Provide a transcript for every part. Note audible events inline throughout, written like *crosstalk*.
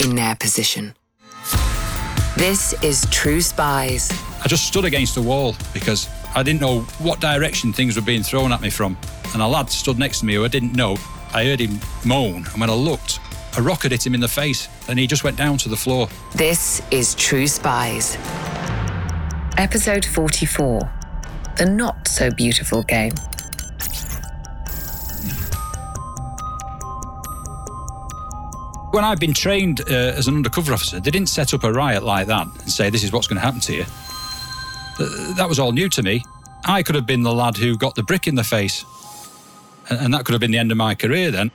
in their position? This is True Spies. I just stood against the wall because I didn't know what direction things were being thrown at me from. And a lad stood next to me who I didn't know. I heard him moan, and when I looked, a rocket hit him in the face, and he just went down to the floor. This is True Spies. Episode 44 The Not So Beautiful Game. When I'd been trained uh, as an undercover officer, they didn't set up a riot like that and say, This is what's going to happen to you. Uh, that was all new to me. I could have been the lad who got the brick in the face, and that could have been the end of my career then.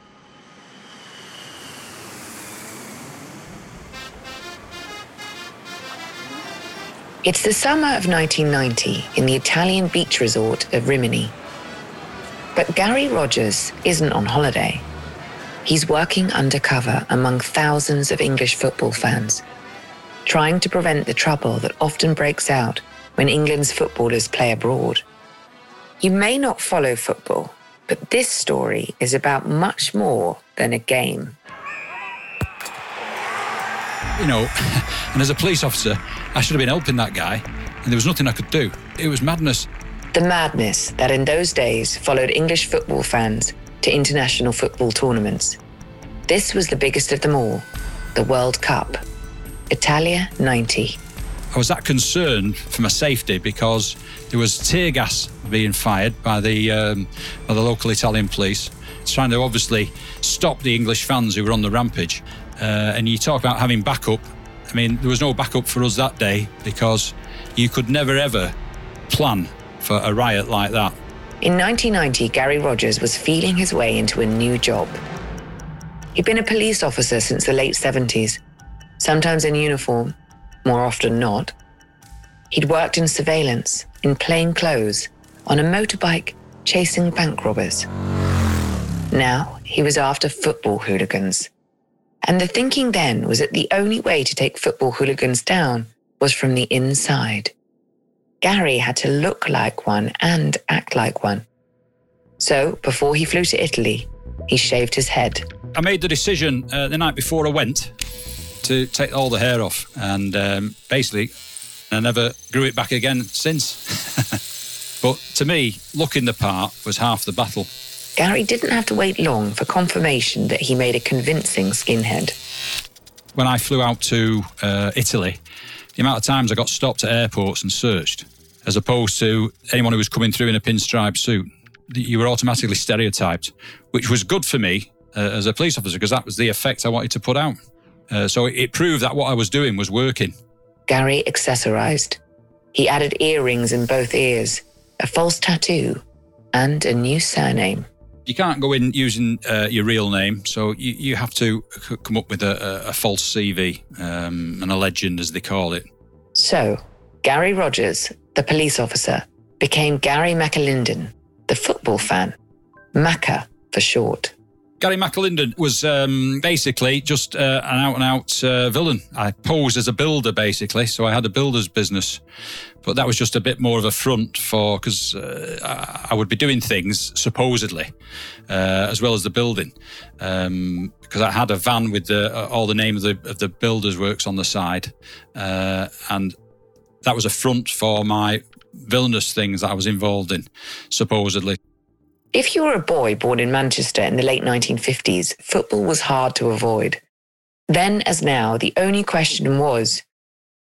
It's the summer of 1990 in the Italian beach resort of Rimini. But Gary Rogers isn't on holiday. He's working undercover among thousands of English football fans, trying to prevent the trouble that often breaks out when England's footballers play abroad. You may not follow football, but this story is about much more than a game. You know, *laughs* and as a police officer, I should have been helping that guy, and there was nothing I could do. It was madness. The madness that in those days followed English football fans to international football tournaments. This was the biggest of them all the World Cup. Italia 90. I was that concerned for my safety because there was tear gas being fired by the um, by the local Italian police, trying to obviously stop the English fans who were on the rampage. Uh, and you talk about having backup. I mean, there was no backup for us that day because you could never ever plan for a riot like that. In 1990, Gary Rogers was feeling his way into a new job. He'd been a police officer since the late 70s, sometimes in uniform, more often not. He'd worked in surveillance, in plain clothes, on a motorbike, chasing bank robbers. Now he was after football hooligans. And the thinking then was that the only way to take football hooligans down was from the inside. Gary had to look like one and act like one. So, before he flew to Italy, he shaved his head. I made the decision uh, the night before I went to take all the hair off, and um, basically, I never grew it back again since. *laughs* but to me, looking the part was half the battle. Gary didn't have to wait long for confirmation that he made a convincing skinhead. When I flew out to uh, Italy, the amount of times I got stopped at airports and searched, as opposed to anyone who was coming through in a pinstripe suit, you were automatically stereotyped, which was good for me uh, as a police officer because that was the effect I wanted to put out. Uh, so it, it proved that what I was doing was working. Gary accessorized. He added earrings in both ears, a false tattoo, and a new surname. You can't go in using uh, your real name, so you, you have to c- come up with a, a, a false CV um, and a legend, as they call it. So, Gary Rogers, the police officer, became Gary McAlinden, the football fan. Macca for short. Gary McAlinden was um, basically just uh, an out and out uh, villain. I posed as a builder, basically, so I had a builder's business. But that was just a bit more of a front for because uh, I would be doing things supposedly, uh, as well as the building, because um, I had a van with the, uh, all the name of the of the builders' works on the side, uh, and that was a front for my villainous things that I was involved in, supposedly. If you were a boy born in Manchester in the late 1950s, football was hard to avoid. Then, as now, the only question was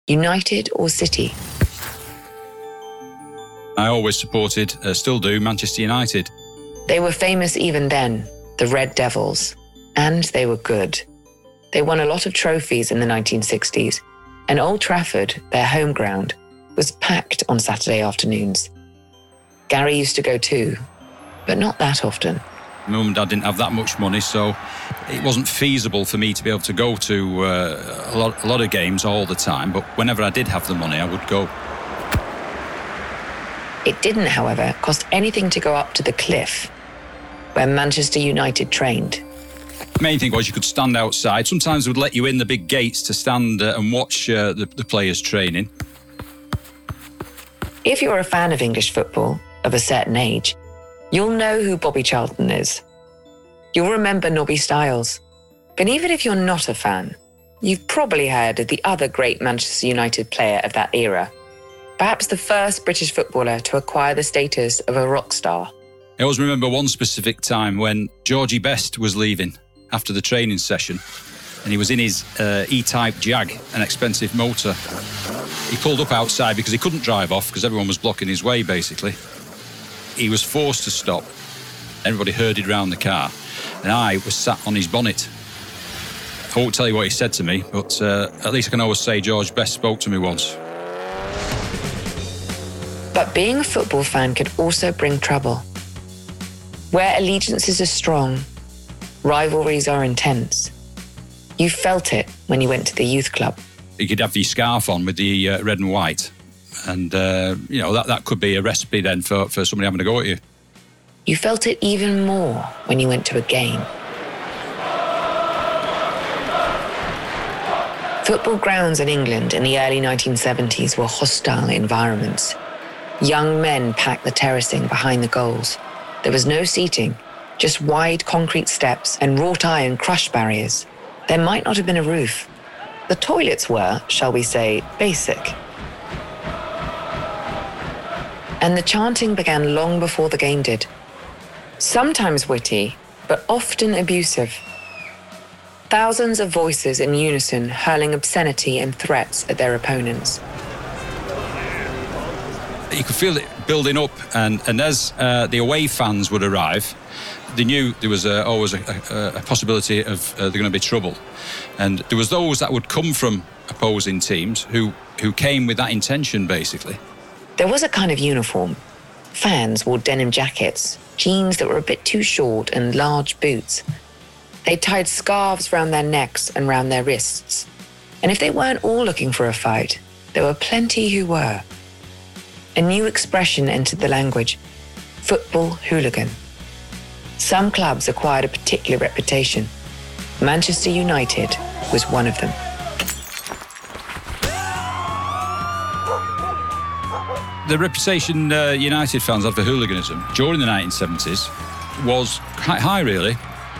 United or City? I always supported, uh, still do, Manchester United. They were famous even then, the Red Devils, and they were good. They won a lot of trophies in the 1960s, and Old Trafford, their home ground, was packed on Saturday afternoons. Gary used to go too, but not that often. Mum and dad didn't have that much money, so it wasn't feasible for me to be able to go to uh, a, lot, a lot of games all the time. But whenever I did have the money, I would go. It didn't, however, cost anything to go up to the cliff where Manchester United trained. Main thing was you could stand outside. Sometimes they would let you in the big gates to stand uh, and watch uh, the, the players training. If you're a fan of English football of a certain age, you'll know who Bobby Charlton is. You'll remember Nobby Stiles. But even if you're not a fan, you've probably heard of the other great Manchester United player of that era, perhaps the first British footballer to acquire the status of a rock star. I always remember one specific time when Georgie Best was leaving after the training session and he was in his uh, E-Type Jag, an expensive motor. He pulled up outside because he couldn't drive off because everyone was blocking his way, basically. He was forced to stop. Everybody herded round the car, and I was sat on his bonnet. I won't tell you what he said to me, but uh, at least I can always say George Best spoke to me once. But being a football fan could also bring trouble. Where allegiances are strong, rivalries are intense. You felt it when you went to the youth club. You could have your scarf on with the uh, red and white, and uh, you know that that could be a recipe then for, for somebody having to go at you. You felt it even more when you went to a game. Football grounds in England in the early 1970s were hostile environments. Young men packed the terracing behind the goals. There was no seating, just wide concrete steps and wrought iron crush barriers. There might not have been a roof. The toilets were, shall we say, basic. And the chanting began long before the game did. Sometimes witty, but often abusive. Thousands of voices in unison hurling obscenity and threats at their opponents. You could feel it building up, and, and as uh, the away fans would arrive, they knew there was always a, a, a, possibility of uh, there going to be trouble, and there was those that would come from opposing teams who who came with that intention basically. There was a kind of uniform. Fans wore denim jackets, jeans that were a bit too short, and large boots. They tied scarves round their necks and round their wrists. And if they weren't all looking for a fight, there were plenty who were. A new expression entered the language football hooligan. Some clubs acquired a particular reputation. Manchester United was one of them. The reputation uh, United fans had for hooliganism during the 1970s was quite high, really.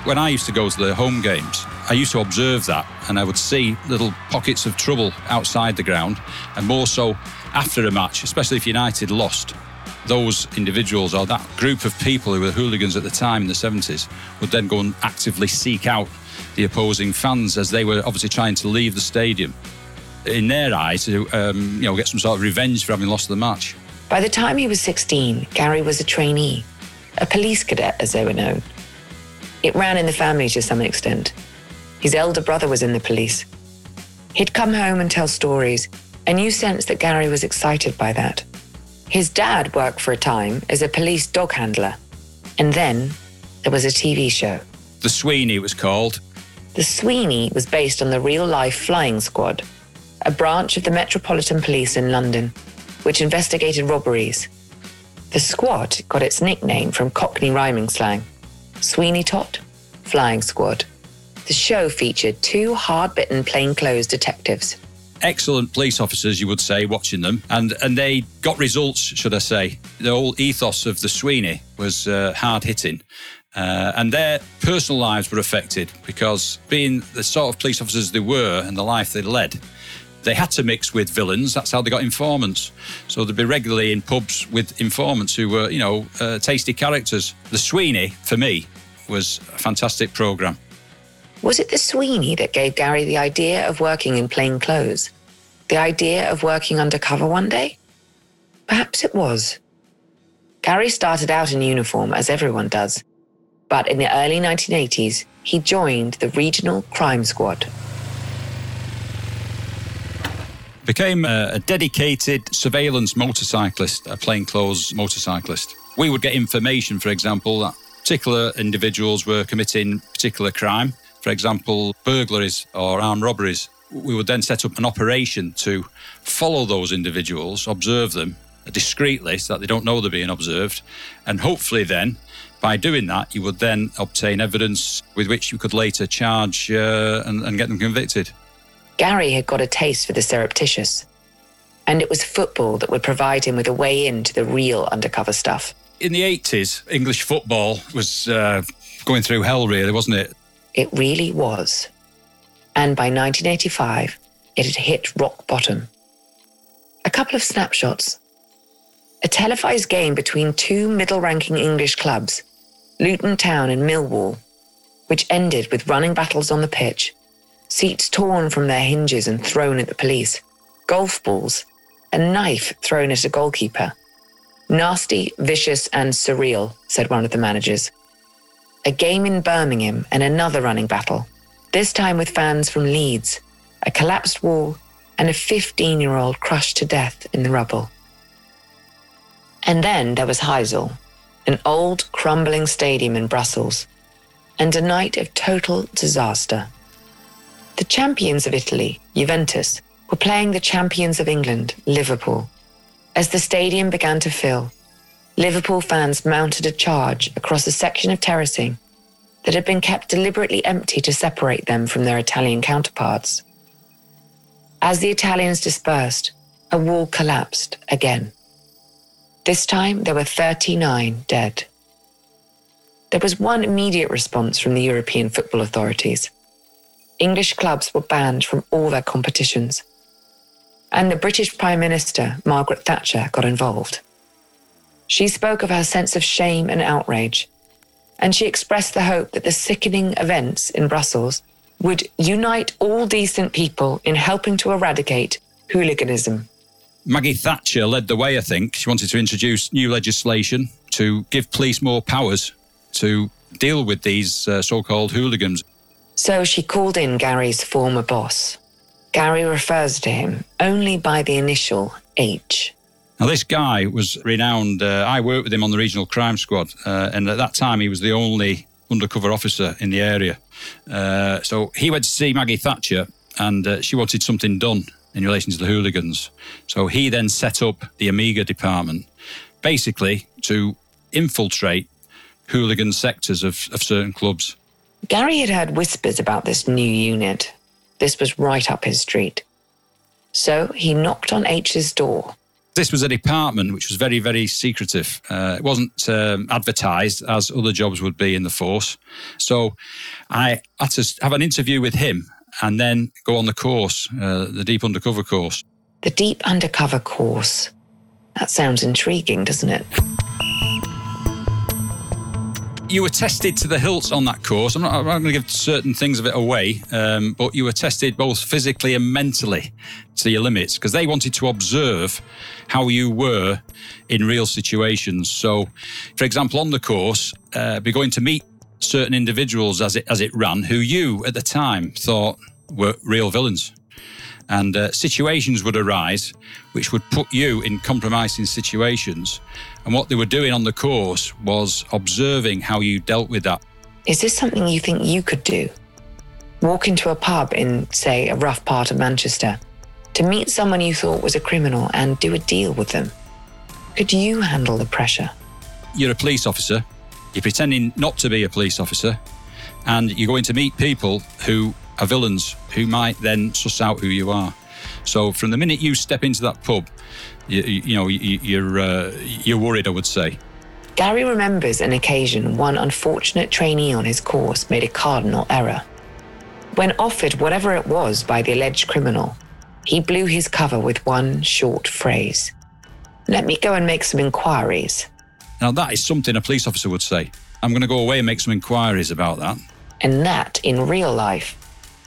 When I used to go to the home games, I used to observe that and I would see little pockets of trouble outside the ground, and more so after a match, especially if United lost those individuals or that group of people who were hooligans at the time in the 70s would then go and actively seek out the opposing fans as they were obviously trying to leave the stadium in their eyes to um, you know get some sort of revenge for having lost the match. By the time he was 16, Gary was a trainee, a police cadet as they were known. It ran in the family to some extent. His elder brother was in the police. He'd come home and tell stories, and you sensed that Gary was excited by that. His dad worked for a time as a police dog handler. And then there was a TV show. The Sweeney was called. The Sweeney was based on the real life Flying Squad, a branch of the Metropolitan Police in London, which investigated robberies. The squad got its nickname from Cockney rhyming slang Sweeney Todd, Flying Squad. The show featured two hard bitten plainclothes detectives excellent police officers, you would say, watching them, and and they got results, should I say? The whole ethos of the Sweeney was uh, hard hitting. Uh, and their personal lives were affected because, being the sort of police officers they were and the life they led, they had to mix with villains. That's how they got informants. So they'd be regularly in pubs with informants who were, you know, uh, tasty characters. The Sweeney, for me, was a fantastic programme. Was it the Sweeney that gave Gary the idea of working in plain clothes? The idea of working undercover one day? Perhaps it was. Gary started out in uniform, as everyone does, but in the early 1980s, he joined the Regional Crime Squad. Became a, a dedicated surveillance motorcyclist, a plainclothes motorcyclist. We would get information, for example, that particular individuals were committing particular crime, for example, burglaries or armed robberies, we would then set up an operation to follow those individuals, observe them discreetly so that they don't know they're being observed, and hopefully then by doing that, you would then obtain evidence with which you could later charge uh, and, and get them convicted. Gary had got a taste for the surreptitious, and it was football that would provide him with a way into the real undercover stuff. In the 80s, English football was uh, going through hell, really, wasn't it? It really was. And by 1985, it had hit rock bottom. A couple of snapshots. A televised game between two middle ranking English clubs Luton Town and Millwall, which ended with running battles on the pitch, seats torn from their hinges and thrown at the police, golf balls, a knife thrown at a goalkeeper. Nasty, vicious, and surreal, said one of the managers. A game in Birmingham and another running battle, this time with fans from Leeds, a collapsed wall, and a 15 year old crushed to death in the rubble. And then there was Heysel, an old, crumbling stadium in Brussels, and a night of total disaster. The champions of Italy, Juventus, were playing the champions of England, Liverpool. As the stadium began to fill, Liverpool fans mounted a charge across a section of terracing that had been kept deliberately empty to separate them from their Italian counterparts. As the Italians dispersed, a wall collapsed again. This time, there were 39 dead. There was one immediate response from the European football authorities. English clubs were banned from all their competitions. And the British Prime Minister, Margaret Thatcher, got involved. She spoke of her sense of shame and outrage, and she expressed the hope that the sickening events in Brussels would unite all decent people in helping to eradicate hooliganism Maggie Thatcher led the way, I think. She wanted to introduce new legislation to give police more powers to deal with these uh, so called hooligans. So she called in Gary's former boss. Gary refers to him only by the initial H. Now, this guy was renowned. Uh, I worked with him on the regional crime squad, uh, and at that time, he was the only undercover officer in the area. Uh, so he went to see Maggie Thatcher, and uh, she wanted something done in relation to the hooligans. So he then set up the Amiga department, basically to infiltrate hooligan sectors of, of certain clubs. Gary had heard whispers about this new unit. This was right up his street. So he knocked on H's door. This was a department which was very, very secretive. Uh, it wasn't um, advertised as other jobs would be in the force. So I had to have an interview with him and then go on the course, uh, the deep undercover course. The deep undercover course. That sounds intriguing, doesn't it? You were tested to the hilt on that course. I'm not, I'm not going to give certain things of it away, um, but you were tested both physically and mentally to your limits because they wanted to observe how you were in real situations. So, for example, on the course, uh, we're going to meet certain individuals as it as it ran who you at the time thought were real villains and uh, situations would arise which would put you in compromising situations and what they were doing on the course was observing how you dealt with that. Is this something you think you could do? Walk into a pub in say a rough part of manchester to meet someone you thought was a criminal and do a deal with them. Could you handle the pressure? You're a police officer. You're pretending not to be a police officer, and you're going to meet people who are villains who might then suss out who you are. So from the minute you step into that pub, you, you know you, are uh, you're worried. I would say. Gary remembers an occasion one unfortunate trainee on his course made a cardinal error. When offered whatever it was by the alleged criminal, he blew his cover with one short phrase Let me go and make some inquiries. Now, that is something a police officer would say. I'm going to go away and make some inquiries about that. And that, in real life,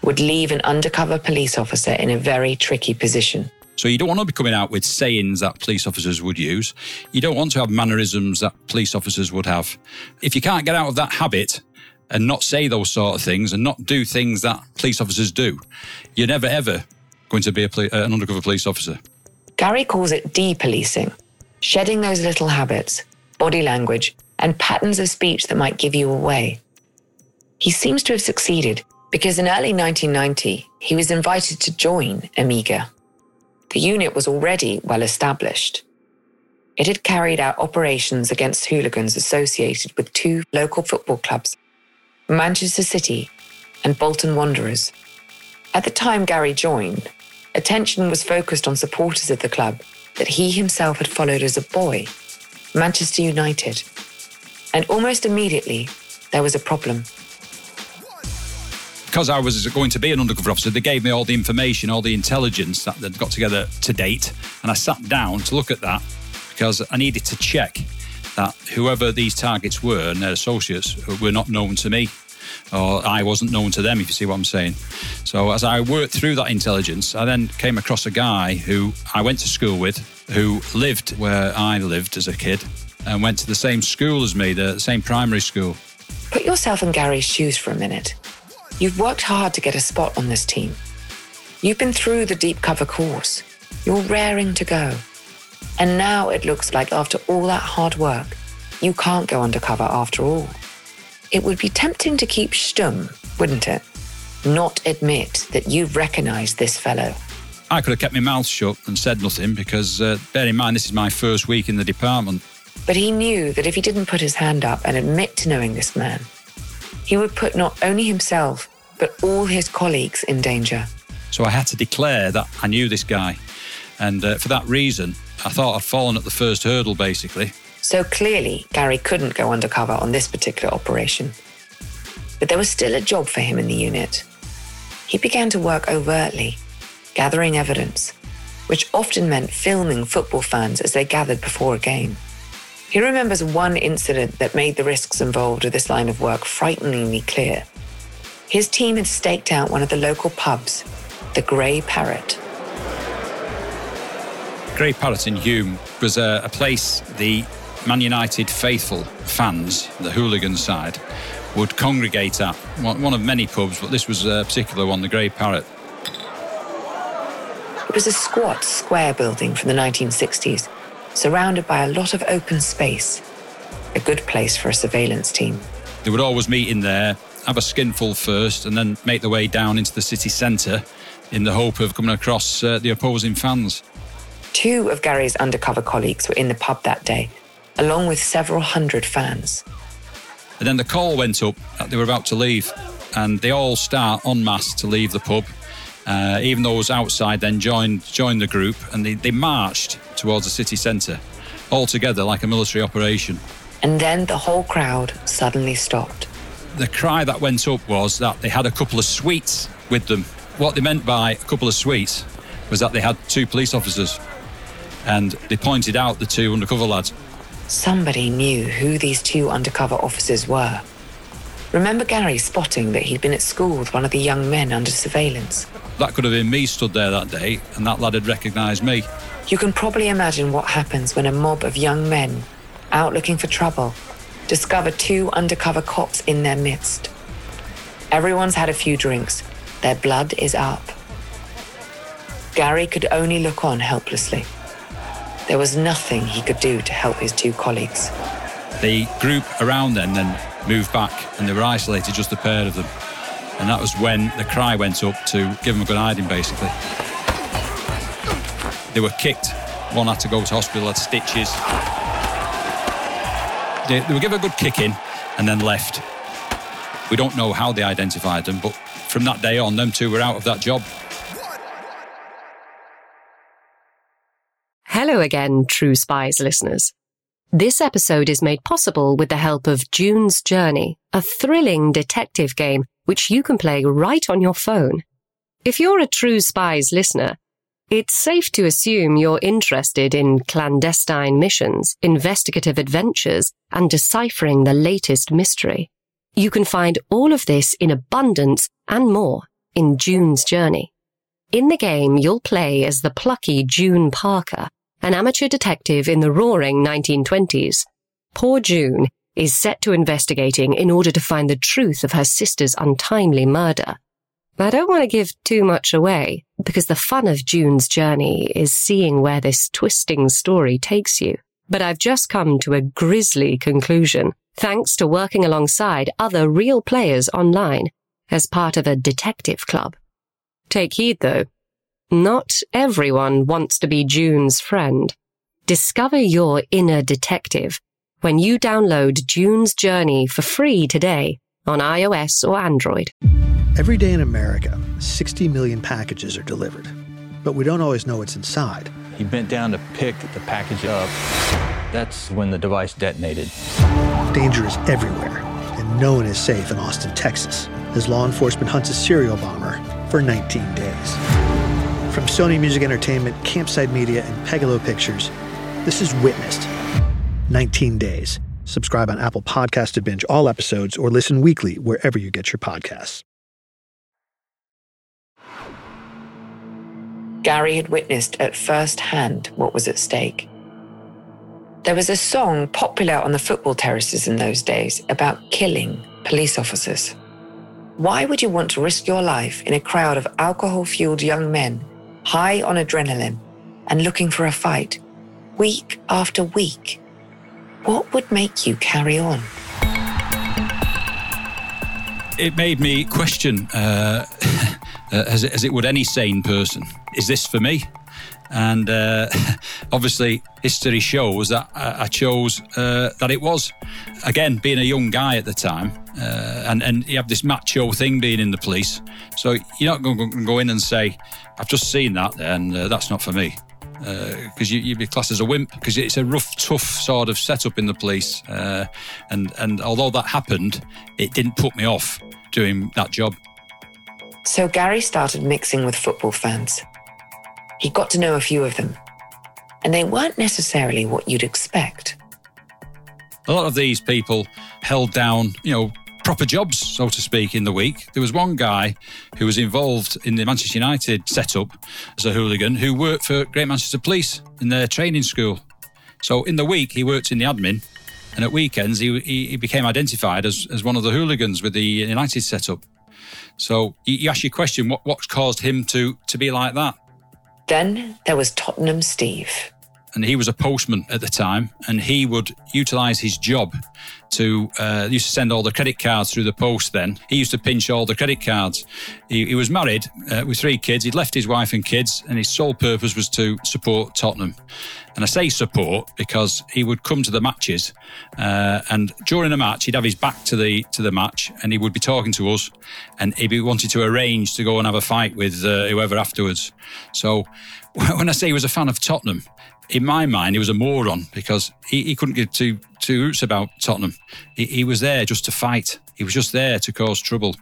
would leave an undercover police officer in a very tricky position. So you don't want to be coming out with sayings that police officers would use. You don't want to have mannerisms that police officers would have. If you can't get out of that habit and not say those sort of things and not do things that police officers do, you're never ever going to be poli- uh, an undercover police officer. Gary calls it depolicing, shedding those little habits body language, and patterns of speech that might give you away. He seems to have succeeded because in early 1990, he was invited to join Amiga. The unit was already well established. It had carried out operations against hooligans associated with two local football clubs, Manchester City and Bolton Wanderers. At the time Gary joined, attention was focused on supporters of the club that he himself had followed as a boy, Manchester United. And almost immediately, there was a problem because I was going to be an undercover officer, they gave me all the information, all the intelligence that they'd got together to date. And I sat down to look at that because I needed to check that whoever these targets were and their associates were not known to me or I wasn't known to them, if you see what I'm saying. So as I worked through that intelligence, I then came across a guy who I went to school with, who lived where I lived as a kid and went to the same school as me, the same primary school. Put yourself in Gary's shoes for a minute. You've worked hard to get a spot on this team. You've been through the deep cover course. You're raring to go. And now it looks like after all that hard work, you can't go undercover after all. It would be tempting to keep stum, wouldn't it? Not admit that you've recognized this fellow. I could have kept my mouth shut and said nothing because, uh, bear in mind, this is my first week in the department. But he knew that if he didn't put his hand up and admit to knowing this man, he would put not only himself, but all his colleagues in danger. So I had to declare that I knew this guy. And uh, for that reason, I thought I'd fallen at the first hurdle, basically. So clearly, Gary couldn't go undercover on this particular operation. But there was still a job for him in the unit. He began to work overtly, gathering evidence, which often meant filming football fans as they gathered before a game. He remembers one incident that made the risks involved with this line of work frighteningly clear. His team had staked out one of the local pubs, the Grey Parrot. Grey Parrot in Hulme was a, a place the Man United faithful fans, the hooligan side, would congregate at. One of many pubs, but this was a particular one, the Grey Parrot. It was a squat, square building from the 1960s surrounded by a lot of open space. A good place for a surveillance team. They would always meet in there, have a skinful first, and then make their way down into the city centre in the hope of coming across uh, the opposing fans. Two of Gary's undercover colleagues were in the pub that day, along with several hundred fans. And then the call went up that they were about to leave, and they all start en masse to leave the pub. Uh, even those outside then joined joined the group, and they, they marched towards the city centre, all together like a military operation. And then the whole crowd suddenly stopped. The cry that went up was that they had a couple of sweets with them. What they meant by a couple of sweets was that they had two police officers, and they pointed out the two undercover lads. Somebody knew who these two undercover officers were. Remember Gary spotting that he'd been at school with one of the young men under surveillance? That could have been me stood there that day, and that lad had recognised me. You can probably imagine what happens when a mob of young men, out looking for trouble, discover two undercover cops in their midst. Everyone's had a few drinks. Their blood is up. Gary could only look on helplessly. There was nothing he could do to help his two colleagues. The group around them then moved back and they were isolated, just a pair of them. And that was when the cry went up to give them a good hiding, basically. They were kicked. One had to go to hospital, had stitches. They, they were given a good kick in and then left. We don't know how they identified them, but from that day on, them two were out of that job. Hello again, True Spies listeners. This episode is made possible with the help of June's Journey, a thrilling detective game which you can play right on your phone. If you're a True Spies listener, it's safe to assume you're interested in clandestine missions, investigative adventures, and deciphering the latest mystery. You can find all of this in abundance and more in June's Journey. In the game, you'll play as the plucky June Parker, an amateur detective in the roaring 1920s. Poor June is set to investigating in order to find the truth of her sister's untimely murder. I don't want to give too much away because the fun of June's journey is seeing where this twisting story takes you. But I've just come to a grisly conclusion, thanks to working alongside other real players online as part of a detective club. Take heed though. Not everyone wants to be June's friend. Discover your inner detective when you download June's Journey for free today on iOS or Android. Every day in America, 60 million packages are delivered, but we don't always know what's inside. He bent down to pick the package up. That's when the device detonated. Danger is everywhere, and no one is safe in Austin, Texas, as law enforcement hunts a serial bomber for 19 days. From Sony Music Entertainment, Campside Media, and Pegalo Pictures, this is Witnessed 19 Days. Subscribe on Apple Podcast to binge all episodes or listen weekly wherever you get your podcasts. Gary had witnessed at first hand what was at stake. There was a song popular on the football terraces in those days about killing police officers. Why would you want to risk your life in a crowd of alcohol fueled young men, high on adrenaline, and looking for a fight, week after week? What would make you carry on? It made me question, uh, *laughs* as, as it would any sane person, is this for me? And uh, *laughs* obviously, history shows that I chose uh, that it was. Again, being a young guy at the time, uh, and, and you have this macho thing being in the police. So you're not going to go in and say, I've just seen that, and uh, that's not for me because uh, you, would be classed as a wimp because it's a rough, tough sort of setup in the police. Uh, and and although that happened, it didn't put me off doing that job. So Gary started mixing with football fans. He got to know a few of them, and they weren't necessarily what you'd expect. A lot of these people held down, you know, proper jobs, so to speak, in the week. There was one guy who was involved in the Manchester United setup as a hooligan who worked for Great Manchester Police in their training school. So in the week, he worked in the admin, and at weekends, he, he, became identified as, as one of the hooligans with the United setup. So you, ask your question, what, what caused him to, to be like that? Then there was Tottenham Steve and he was a postman at the time, and he would utilize his job to uh, used to send all the credit cards through the post. Then he used to pinch all the credit cards. He, he was married uh, with three kids. He'd left his wife and kids, and his sole purpose was to support Tottenham. And I say support because he would come to the matches, uh, and during a match, he'd have his back to the to the match, and he would be talking to us, and he be wanted to arrange to go and have a fight with uh, whoever afterwards. So *laughs* when I say he was a fan of Tottenham, in my mind, he was a moron because he, he couldn't give two two hoots about Tottenham. He, he, was there just to fight. He was just there to cause trouble,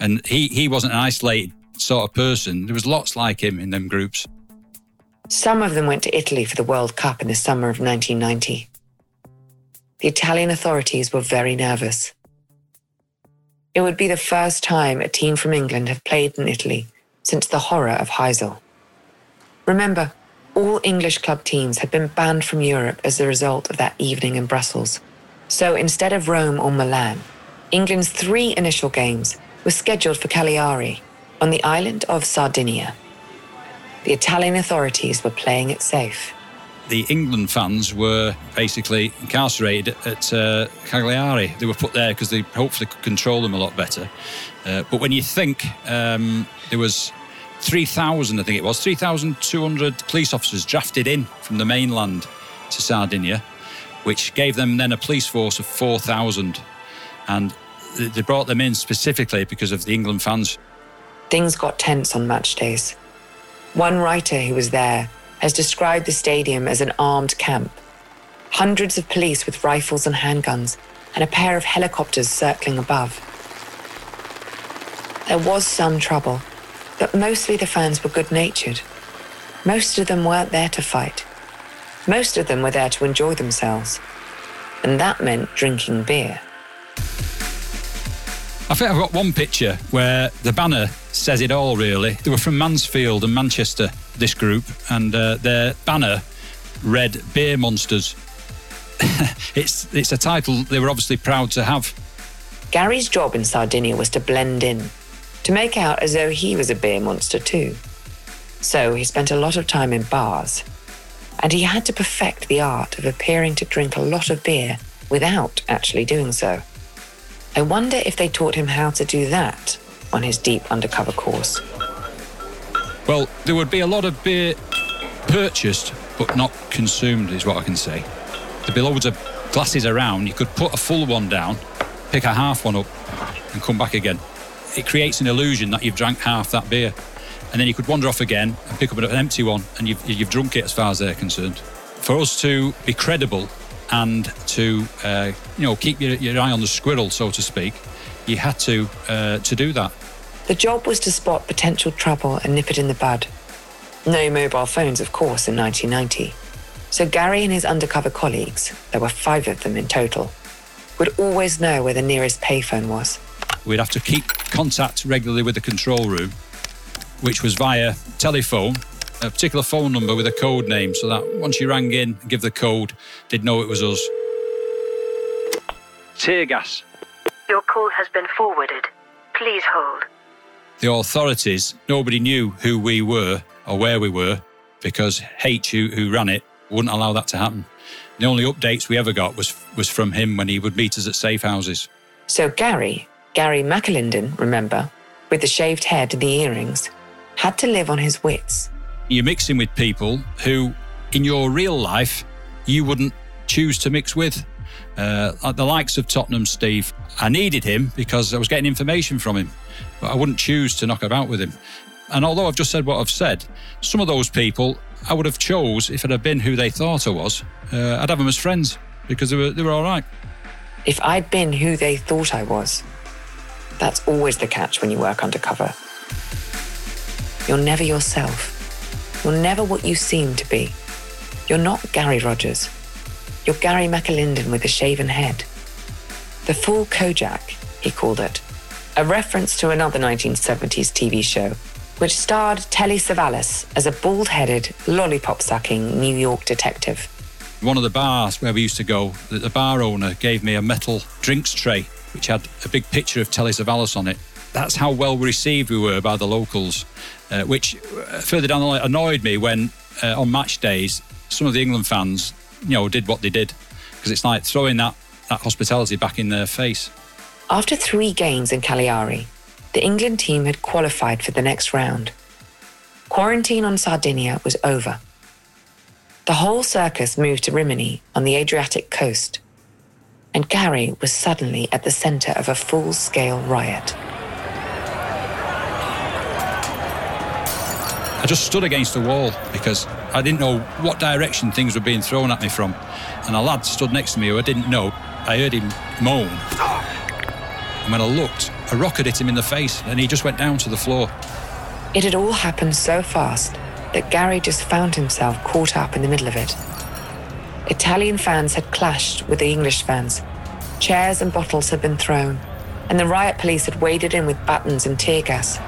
and he he wasn't an isolated sort of person. There was lots like him in them groups. Some of them went to Italy for the World Cup in the summer of 1990. The Italian authorities were very nervous. It would be the first time a team from England had played in Italy since the horror of Heysel. Remember, all English club teams had been banned from Europe as a result of that evening in Brussels. So instead of Rome or Milan, England's three initial games were scheduled for Cagliari on the island of Sardinia. The Italian authorities were playing it safe. The England fans were basically incarcerated at uh, Cagliari. They were put there because they hopefully could control them a lot better. Uh, but when you think um, there was 3,000, I think it was, 3,200 police officers drafted in from the mainland to Sardinia, which gave them then a police force of 4,000. And they brought them in specifically because of the England fans. Things got tense on match days. One writer who was there has described the stadium as an armed camp. Hundreds of police with rifles and handguns, and a pair of helicopters circling above. There was some trouble but mostly the fans were good natured. Most of them weren't there to fight. Most of them were there to enjoy themselves. And that meant drinking beer. I think I've got one picture where the banner says it all, really. They were from Mansfield and Manchester, this group, and uh, their banner read Beer Monsters. *laughs* it's, it's a title they were obviously proud to have. Gary's job in Sardinia was to blend in, to make out as though he was a beer monster too. So he spent a lot of time in bars. and he had to perfect the art of appearing to drink a lot of beer without actually doing so. I wonder if they taught him how to do that on his deep undercover course. Well, there would be a lot of beer purchased but not consumed, is what I can say. There'd be loads of glasses around. You could put a full one down, pick a half one up, and come back again. It creates an illusion that you've drank half that beer. And then you could wander off again and pick up an empty one, and you've, you've drunk it as far as they're concerned. For us to be credible and to uh, you know keep your, your, eye on the squirrel, so to speak, you had to uh, to do that. The job was to spot potential trouble and nip it in the bud. No mobile phones, of course, in 1990. So Gary and his undercover colleagues, there were five of them in total, would always know where the nearest payphone was. We'd have to keep contact regularly with the control room, which was via telephone, a particular phone number with a code name, so that once you rang in and give the code, they'd know it was us. Tear gas. Your call has been forwarded. Please hold. The authorities, nobody knew who we were or where we were because H, who, who ran it, wouldn't allow that to happen. The only updates we ever got was was from him when he would meet us at safe houses. So Gary, Gary McAlinden, remember, with the shaved head and the earrings, had to live on his wits. You're mixing with people who, in your real life, you wouldn't choose to mix with. Uh, the likes of Tottenham Steve, I needed him because I was getting information from him, but I wouldn't choose to knock about with him. And although I've just said what I've said, some of those people I would have chose if it had been who they thought I was. Uh, I'd have them as friends because they were they were all right. If I'd been who they thought I was, that's always the catch when you work undercover. You're never yourself. You're never what you seem to be. You're not Gary Rogers. You're Gary McAlinden with a shaven head. The Full Kojak, he called it, a reference to another 1970s TV show which starred Telly Savalas as a bald headed, lollipop sucking New York detective. One of the bars where we used to go, the bar owner gave me a metal drinks tray which had a big picture of Telly Savalas on it. That's how well received we were by the locals, uh, which uh, further down the line annoyed me when uh, on match days some of the England fans, you know, did what they did because it's like throwing that, that hospitality back in their face. After three games in Cagliari, the England team had qualified for the next round. Quarantine on Sardinia was over. The whole circus moved to Rimini on the Adriatic coast, and Gary was suddenly at the centre of a full scale riot. I just stood against the wall because I didn't know what direction things were being thrown at me from. And a lad stood next to me who I didn't know. I heard him moan. And when I looked, a rocket hit him in the face and he just went down to the floor. It had all happened so fast that Gary just found himself caught up in the middle of it. Italian fans had clashed with the English fans. Chairs and bottles had been thrown, and the riot police had waded in with batons and tear gas.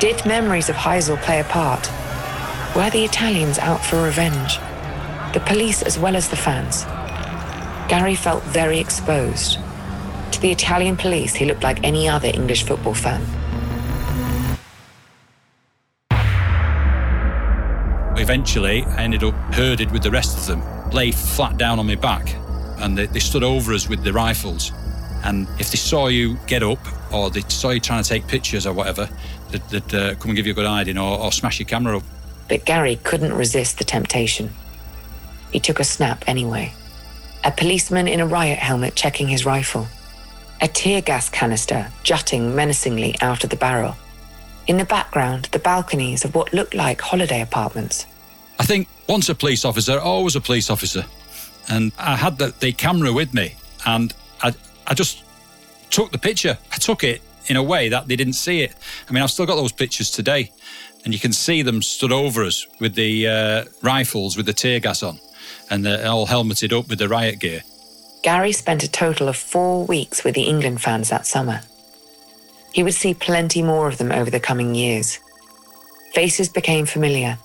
Did memories of Heysel play a part? Were the Italians out for revenge? The police as well as the fans? Gary felt very exposed to the Italian police, he looked like any other English football fan. Eventually, I ended up herded with the rest of them, lay flat down on my back, and they, they stood over us with the rifles. And if they saw you get up, or they saw you trying to take pictures or whatever, they'd, they'd uh, come and give you a good hiding or, or smash your camera up. But Gary couldn't resist the temptation. He took a snap anyway. A policeman in a riot helmet checking his rifle a tear gas canister jutting menacingly out of the barrel. In the background, the balconies of what looked like holiday apartments. I think once a police officer, always a police officer. And I had the, the camera with me and I, I just took the picture. I took it in a way that they didn't see it. I mean, I've still got those pictures today, and you can see them stood over us with the uh, rifles with the tear gas on, and they're all helmeted up with the riot gear. Gary spent a total of four weeks with the England fans that summer. He would see plenty more of them over the coming years. Faces became familiar.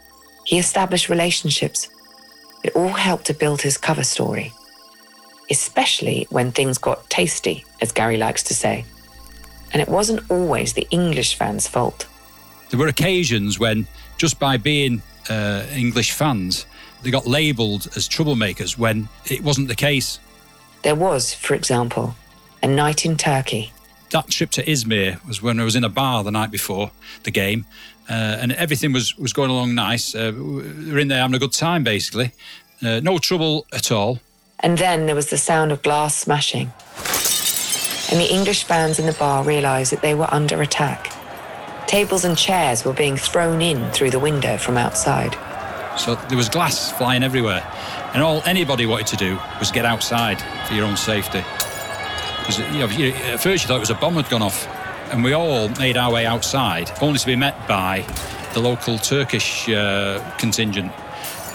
He established relationships. It all helped to build his cover story, especially when things got tasty, as Gary likes to say. And it wasn't always the English fans' fault. There were occasions when, just by being uh, English fans, they got labelled as troublemakers when it wasn't the case. There was, for example, a night in Turkey. That trip to Izmir was when I was in a bar the night before the game, uh, and everything was, was going along nice. Uh, we were in there having a good time, basically. Uh, no trouble at all. And then there was the sound of glass smashing. And the English fans in the bar realised that they were under attack. Tables and chairs were being thrown in through the window from outside. So there was glass flying everywhere. And all anybody wanted to do was get outside for your own safety. Because you know, at first you thought it was a bomb had gone off. And we all made our way outside, only to be met by the local Turkish uh, contingent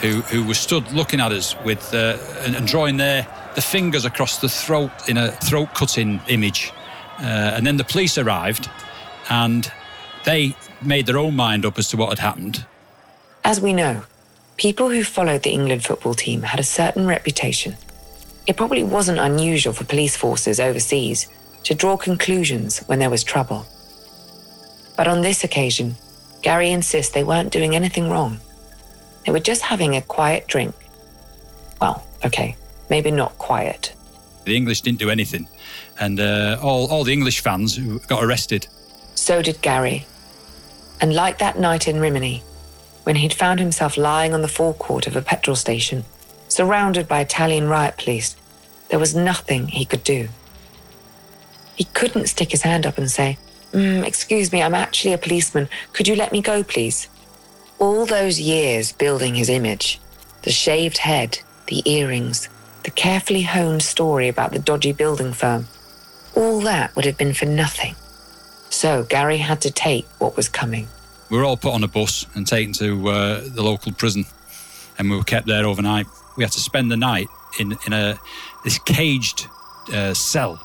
who, who was stood looking at us with uh, and, and drawing their the fingers across the throat in a throat cutting image. Uh, and then the police arrived and they made their own mind up as to what had happened. As we know, people who followed the England football team had a certain reputation. It probably wasn't unusual for police forces overseas to draw conclusions when there was trouble. But on this occasion, Gary insists they weren't doing anything wrong. They were just having a quiet drink. Well, okay, maybe not quiet. The English didn't do anything, and uh, all all the English fans who got arrested. So did Gary. And like that night in Rimini, when he'd found himself lying on the forecourt of a petrol station, surrounded by Italian riot police, there was nothing he could do. He couldn't stick his hand up and say, mm, Excuse me, I'm actually a policeman. Could you let me go, please? All those years building his image the shaved head, the earrings, the carefully honed story about the dodgy building firm all that would have been for nothing. So Gary had to take what was coming. We were all put on a bus and taken to uh, the local prison, and we were kept there overnight. We had to spend the night in in a this caged uh, cell,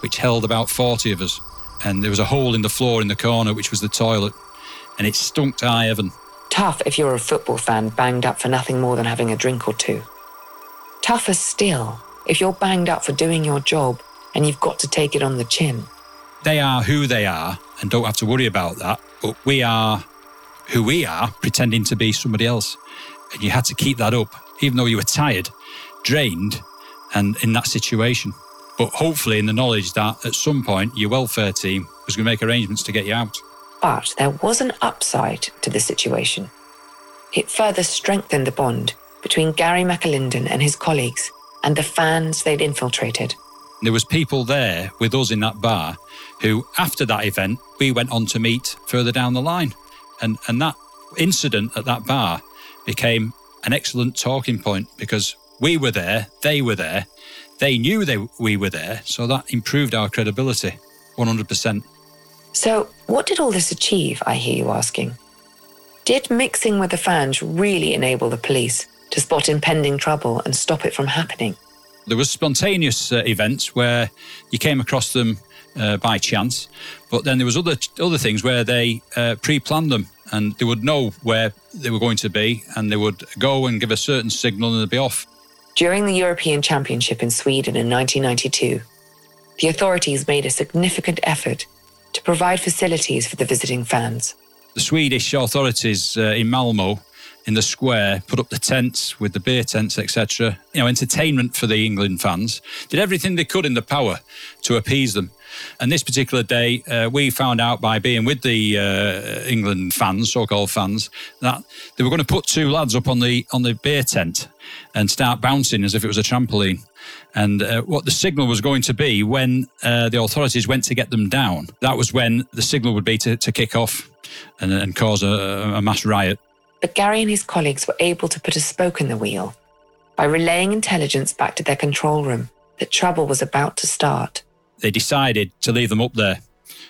which held about forty of us, and there was a hole in the floor in the corner, which was the toilet, and it stunk to high heaven. Tough if you're a football fan banged up for nothing more than having a drink or two. Tougher still if you're banged up for doing your job and you've got to take it on the chin. They are who they are, and don't have to worry about that. But we are who we are, pretending to be somebody else, and you had to keep that up, even though you were tired, drained, and in that situation. But hopefully, in the knowledge that at some point your welfare team was going to make arrangements to get you out. But there was an upside to the situation. It further strengthened the bond between Gary McAlinden and his colleagues and the fans they'd infiltrated. There was people there with us in that bar who, after that event, we went on to meet further down the line. And, and that incident at that bar became an excellent talking point because we were there, they were there, they knew they, we were there, so that improved our credibility 100%. So, what did all this achieve, I hear you asking? Did mixing with the fans really enable the police to spot impending trouble and stop it from happening? There was spontaneous uh, events where you came across them uh, by chance, but then there was other other things where they uh, pre-planned them and they would know where they were going to be, and they would go and give a certain signal and they'd be off. During the European Championship in Sweden in 1992, the authorities made a significant effort to provide facilities for the visiting fans. The Swedish authorities uh, in Malmo, in the square, put up the tents with the beer tents, etc. You know, entertainment for the England fans. Did everything they could in the power to appease them. And this particular day, uh, we found out by being with the uh, England fans, so-called fans, that they were going to put two lads up on the on the beer tent and start bouncing as if it was a trampoline. And uh, what the signal was going to be when uh, the authorities went to get them down, that was when the signal would be to, to kick off and, and cause a, a mass riot. But Gary and his colleagues were able to put a spoke in the wheel by relaying intelligence back to their control room that trouble was about to start. They decided to leave them up there.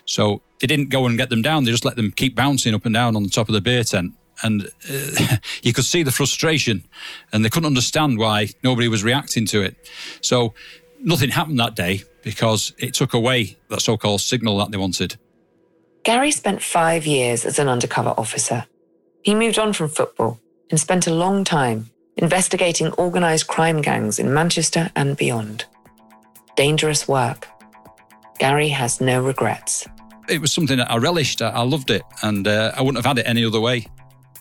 So they didn't go and get them down, they just let them keep bouncing up and down on the top of the beer tent. And uh, *laughs* you could see the frustration, and they couldn't understand why nobody was reacting to it. So nothing happened that day because it took away that so called signal that they wanted. Gary spent five years as an undercover officer. He moved on from football and spent a long time investigating organised crime gangs in Manchester and beyond. Dangerous work. Gary has no regrets. It was something that I relished. I loved it, and uh, I wouldn't have had it any other way.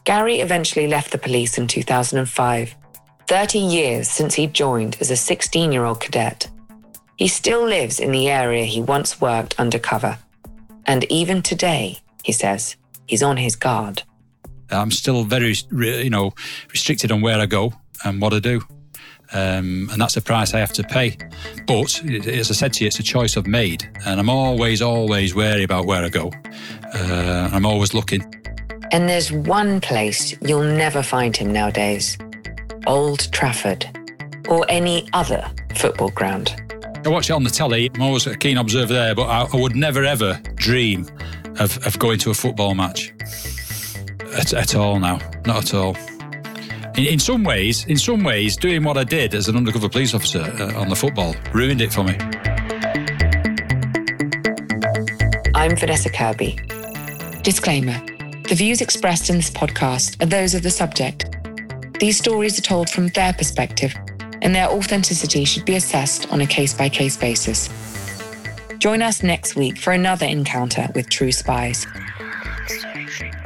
Gary eventually left the police in 2005, 30 years since he joined as a 16 year old cadet. He still lives in the area he once worked undercover. And even today, he says, he's on his guard. I'm still very, you know, restricted on where I go and what I do. Um, and that's the price I have to pay. But as I said to you, it's a choice I've made, and I'm always, always wary about where I go. Uh, I'm always looking. And there's one place you'll never find him nowadays Old Trafford, or any other football ground. I watch it on the telly. I'm always a keen observer there, but I, I would never ever dream of, of going to a football match at, at all now. Not at all. In, in, some ways, in some ways, doing what I did as an undercover police officer uh, on the football ruined it for me. I'm Vanessa Kirby. Disclaimer The views expressed in this podcast are those of the subject. These stories are told from their perspective, and their authenticity should be assessed on a case by case basis. Join us next week for another encounter with true spies.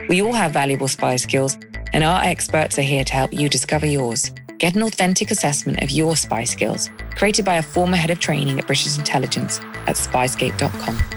We all have valuable spy skills, and our experts are here to help you discover yours. Get an authentic assessment of your spy skills, created by a former head of training at British Intelligence at spyscape.com.